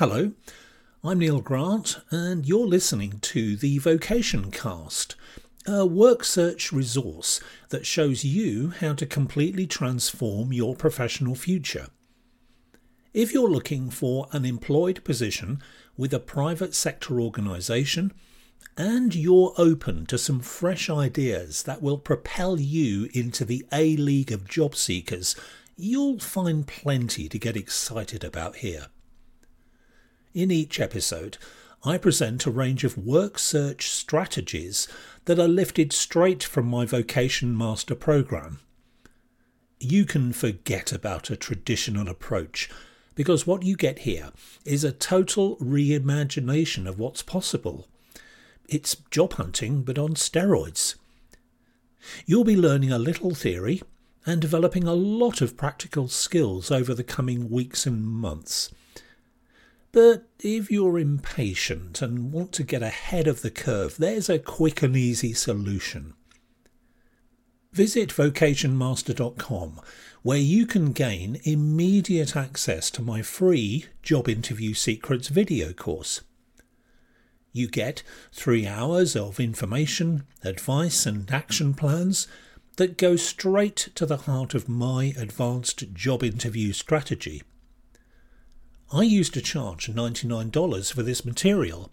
Hello, I'm Neil Grant, and you're listening to the Vocation Cast, a work search resource that shows you how to completely transform your professional future. If you're looking for an employed position with a private sector organisation, and you're open to some fresh ideas that will propel you into the A League of job seekers, you'll find plenty to get excited about here. In each episode, I present a range of work search strategies that are lifted straight from my Vocation Master program. You can forget about a traditional approach because what you get here is a total reimagination of what's possible. It's job hunting, but on steroids. You'll be learning a little theory and developing a lot of practical skills over the coming weeks and months. But if you're impatient and want to get ahead of the curve, there's a quick and easy solution. Visit vocationmaster.com where you can gain immediate access to my free Job Interview Secrets video course. You get three hours of information, advice, and action plans that go straight to the heart of my advanced job interview strategy. I used to charge $99 for this material,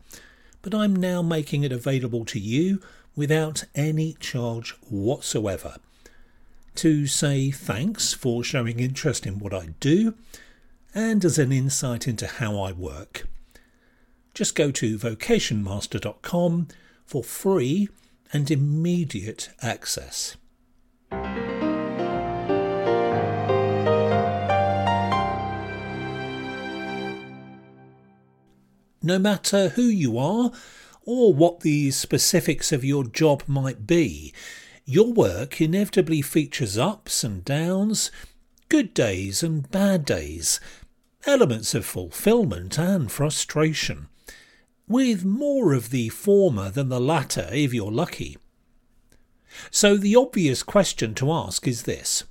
but I'm now making it available to you without any charge whatsoever. To say thanks for showing interest in what I do and as an insight into how I work. Just go to vocationmaster.com for free and immediate access. No matter who you are or what the specifics of your job might be. Your work inevitably features ups and downs, good days and bad days, elements of fulfillment and frustration, with more of the former than the latter if you're lucky. So the obvious question to ask is this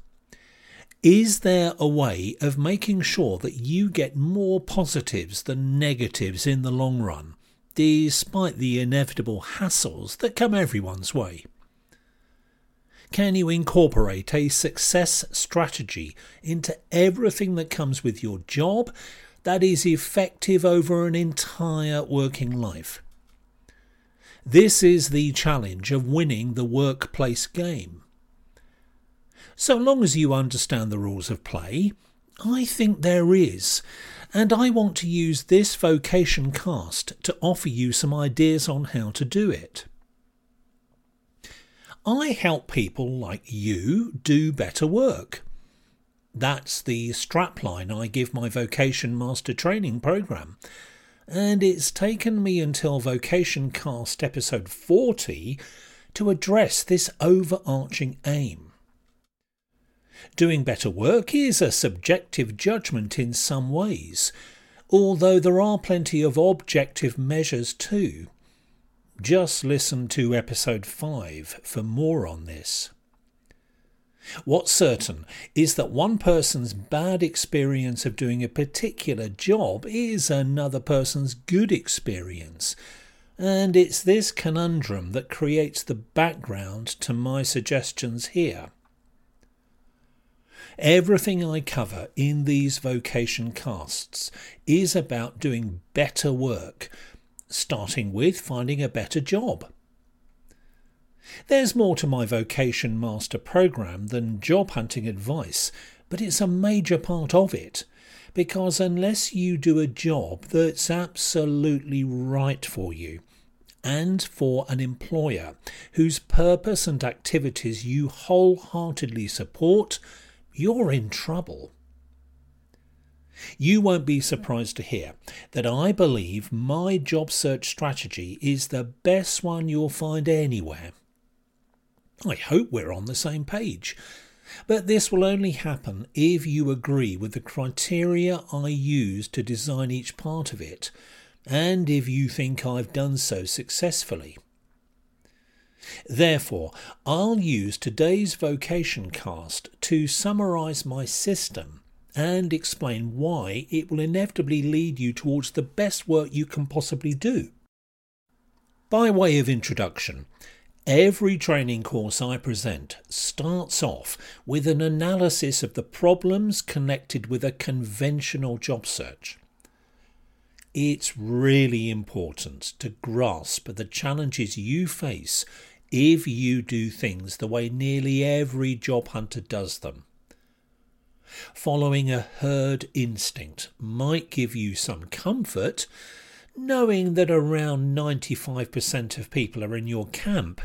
is there a way of making sure that you get more positives than negatives in the long run, despite the inevitable hassles that come everyone's way? Can you incorporate a success strategy into everything that comes with your job that is effective over an entire working life? This is the challenge of winning the workplace game. So long as you understand the rules of play, I think there is. And I want to use this vocation cast to offer you some ideas on how to do it. I help people like you do better work. That's the strapline I give my Vocation Master Training program. And it's taken me until Vocation Cast episode 40 to address this overarching aim. Doing better work is a subjective judgment in some ways, although there are plenty of objective measures too. Just listen to episode 5 for more on this. What's certain is that one person's bad experience of doing a particular job is another person's good experience, and it's this conundrum that creates the background to my suggestions here. Everything I cover in these vocation casts is about doing better work, starting with finding a better job. There's more to my Vocation Master program than job hunting advice, but it's a major part of it. Because unless you do a job that's absolutely right for you, and for an employer whose purpose and activities you wholeheartedly support, you're in trouble. You won't be surprised to hear that I believe my job search strategy is the best one you'll find anywhere. I hope we're on the same page, but this will only happen if you agree with the criteria I use to design each part of it, and if you think I've done so successfully. Therefore, I'll use today's vocation cast to summarise my system and explain why it will inevitably lead you towards the best work you can possibly do. By way of introduction, Every training course I present starts off with an analysis of the problems connected with a conventional job search. It's really important to grasp the challenges you face if you do things the way nearly every job hunter does them. Following a herd instinct might give you some comfort knowing that around 95% of people are in your camp,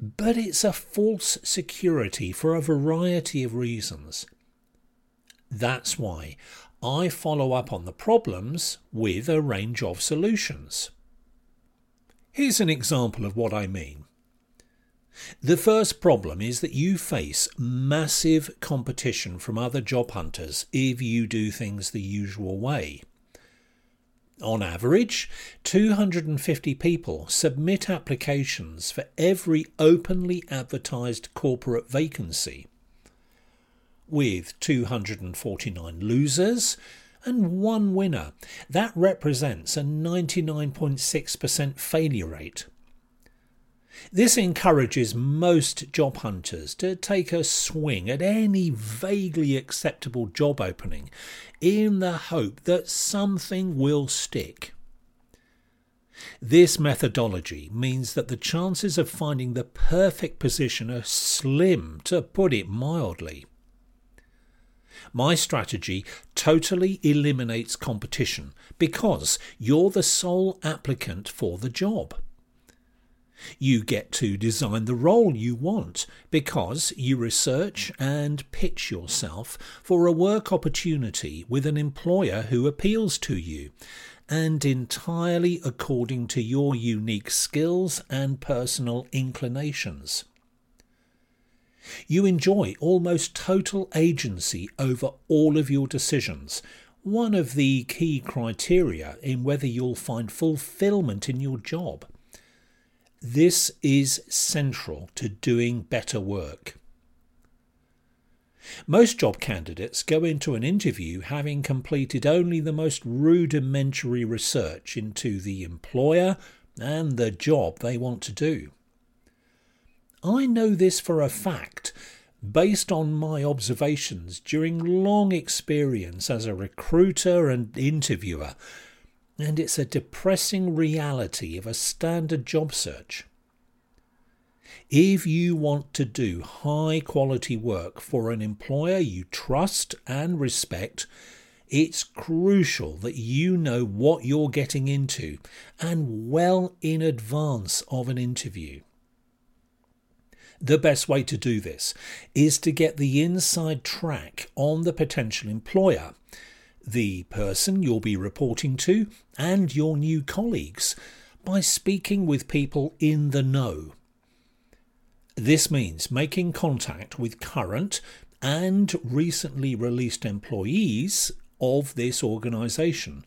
but it's a false security for a variety of reasons. That's why I follow up on the problems with a range of solutions. Here's an example of what I mean. The first problem is that you face massive competition from other job hunters if you do things the usual way. On average, 250 people submit applications for every openly advertised corporate vacancy, with 249 losers and one winner. That represents a 99.6% failure rate. This encourages most job hunters to take a swing at any vaguely acceptable job opening in the hope that something will stick. This methodology means that the chances of finding the perfect position are slim, to put it mildly. My strategy totally eliminates competition because you're the sole applicant for the job. You get to design the role you want because you research and pitch yourself for a work opportunity with an employer who appeals to you and entirely according to your unique skills and personal inclinations. You enjoy almost total agency over all of your decisions, one of the key criteria in whether you'll find fulfillment in your job. This is central to doing better work. Most job candidates go into an interview having completed only the most rudimentary research into the employer and the job they want to do. I know this for a fact based on my observations during long experience as a recruiter and interviewer and it's a depressing reality of a standard job search. If you want to do high quality work for an employer you trust and respect, it's crucial that you know what you're getting into and well in advance of an interview. The best way to do this is to get the inside track on the potential employer the person you'll be reporting to, and your new colleagues by speaking with people in the know. This means making contact with current and recently released employees of this organisation,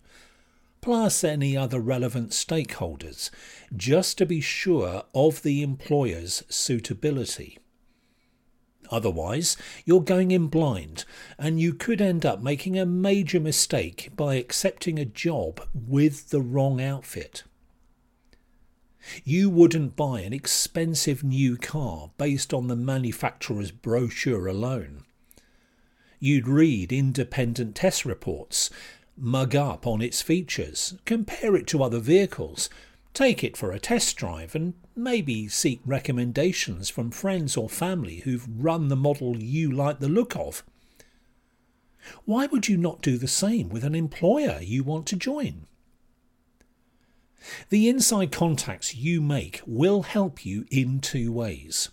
plus any other relevant stakeholders, just to be sure of the employer's suitability. Otherwise, you're going in blind, and you could end up making a major mistake by accepting a job with the wrong outfit. You wouldn't buy an expensive new car based on the manufacturer's brochure alone. You'd read independent test reports, mug up on its features, compare it to other vehicles, Take it for a test drive and maybe seek recommendations from friends or family who've run the model you like the look of. Why would you not do the same with an employer you want to join? The inside contacts you make will help you in two ways.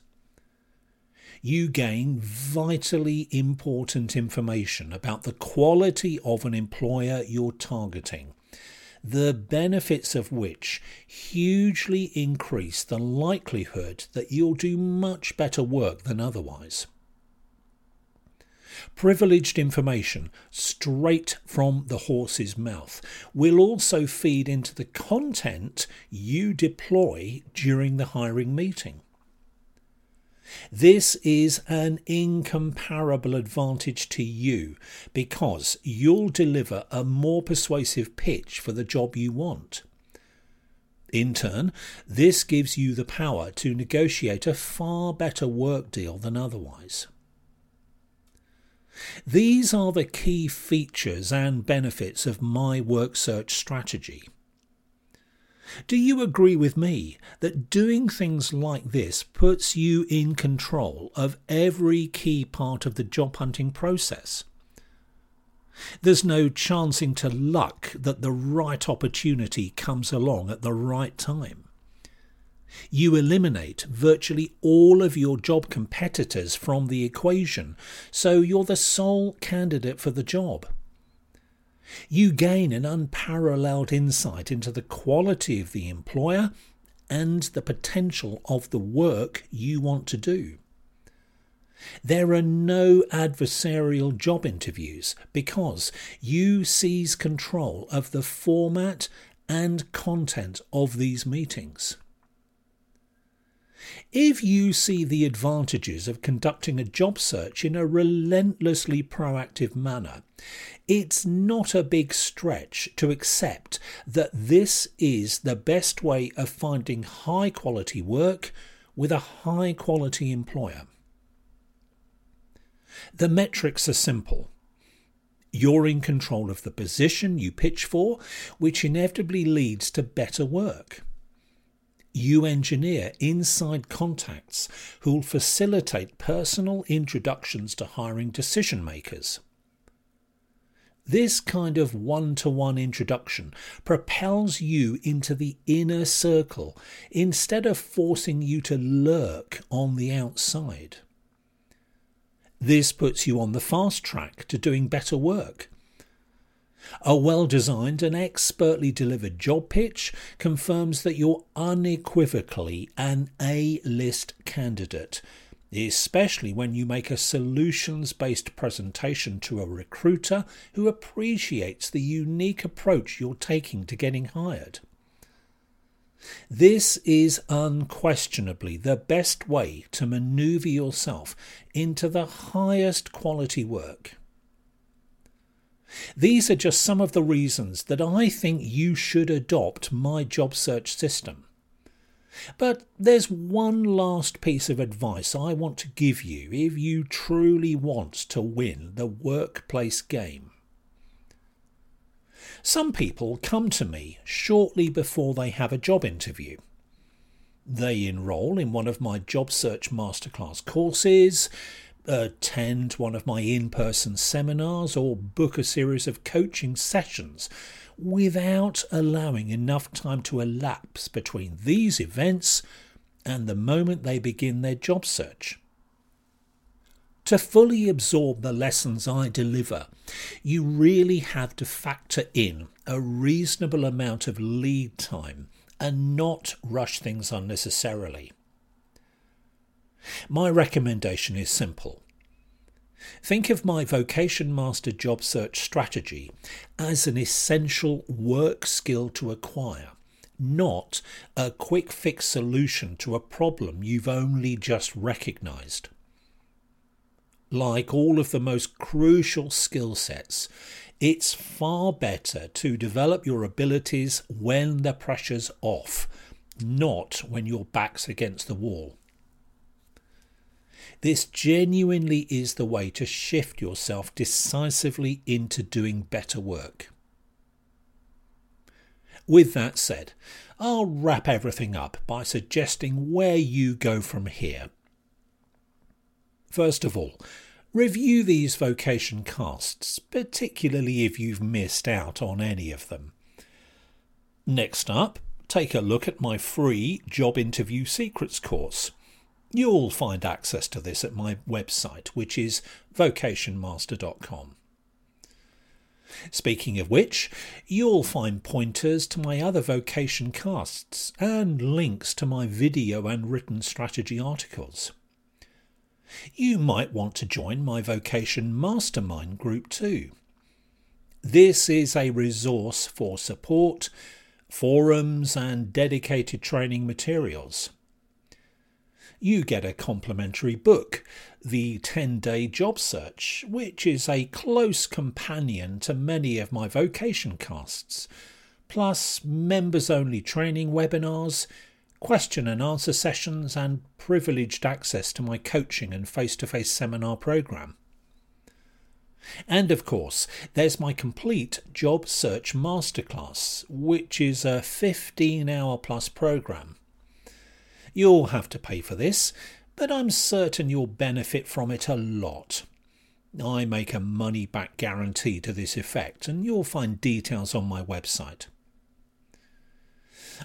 You gain vitally important information about the quality of an employer you're targeting the benefits of which hugely increase the likelihood that you'll do much better work than otherwise. Privileged information straight from the horse's mouth will also feed into the content you deploy during the hiring meeting. This is an incomparable advantage to you because you'll deliver a more persuasive pitch for the job you want. In turn, this gives you the power to negotiate a far better work deal than otherwise. These are the key features and benefits of my work search strategy. Do you agree with me that doing things like this puts you in control of every key part of the job hunting process? There's no chancing to luck that the right opportunity comes along at the right time. You eliminate virtually all of your job competitors from the equation, so you're the sole candidate for the job. You gain an unparalleled insight into the quality of the employer and the potential of the work you want to do. There are no adversarial job interviews because you seize control of the format and content of these meetings. If you see the advantages of conducting a job search in a relentlessly proactive manner, it's not a big stretch to accept that this is the best way of finding high quality work with a high quality employer. The metrics are simple. You're in control of the position you pitch for, which inevitably leads to better work you engineer inside contacts who'll facilitate personal introductions to hiring decision makers. This kind of one to one introduction propels you into the inner circle instead of forcing you to lurk on the outside. This puts you on the fast track to doing better work a well designed and expertly delivered job pitch confirms that you're unequivocally an A list candidate, especially when you make a solutions based presentation to a recruiter who appreciates the unique approach you're taking to getting hired. This is unquestionably the best way to maneuver yourself into the highest quality work. These are just some of the reasons that I think you should adopt my job search system. But there's one last piece of advice I want to give you if you truly want to win the workplace game. Some people come to me shortly before they have a job interview. They enrol in one of my job search masterclass courses, attend one of my in person seminars or book a series of coaching sessions without allowing enough time to elapse between these events and the moment they begin their job search. To fully absorb the lessons I deliver, you really have to factor in a reasonable amount of lead time and not rush things unnecessarily. My recommendation is simple. Think of my Vocation Master job search strategy as an essential work skill to acquire, not a quick fix solution to a problem you've only just recognised. Like all of the most crucial skill sets, it's far better to develop your abilities when the pressure's off, not when your back's against the wall. This genuinely is the way to shift yourself decisively into doing better work. With that said, I'll wrap everything up by suggesting where you go from here. First of all, review these vocation casts, particularly if you've missed out on any of them. Next up, take a look at my free Job Interview Secrets course. You'll find access to this at my website, which is vocationmaster.com. Speaking of which, you'll find pointers to my other vocation casts and links to my video and written strategy articles. You might want to join my vocation mastermind group too. This is a resource for support, forums, and dedicated training materials. You get a complimentary book, The 10 Day Job Search, which is a close companion to many of my vocation casts, plus members only training webinars, question and answer sessions, and privileged access to my coaching and face to face seminar program. And of course, there's my complete job search masterclass, which is a 15 hour plus program. You'll have to pay for this, but I'm certain you'll benefit from it a lot. I make a money back guarantee to this effect, and you'll find details on my website.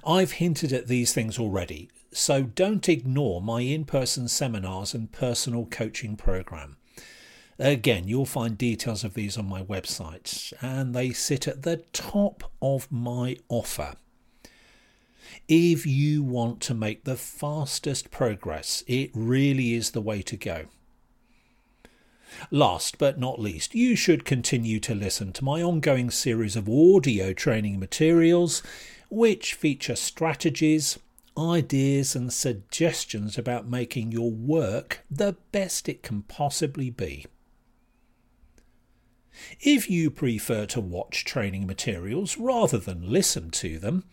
I've hinted at these things already, so don't ignore my in person seminars and personal coaching program. Again, you'll find details of these on my website, and they sit at the top of my offer. If you want to make the fastest progress, it really is the way to go. Last but not least, you should continue to listen to my ongoing series of audio training materials, which feature strategies, ideas, and suggestions about making your work the best it can possibly be. If you prefer to watch training materials rather than listen to them,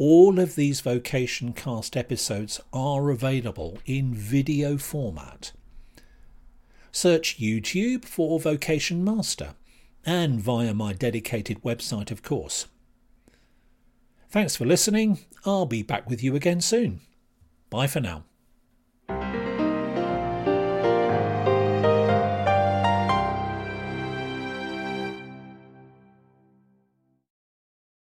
all of these Vocation Cast episodes are available in video format. Search YouTube for Vocation Master and via my dedicated website, of course. Thanks for listening. I'll be back with you again soon. Bye for now.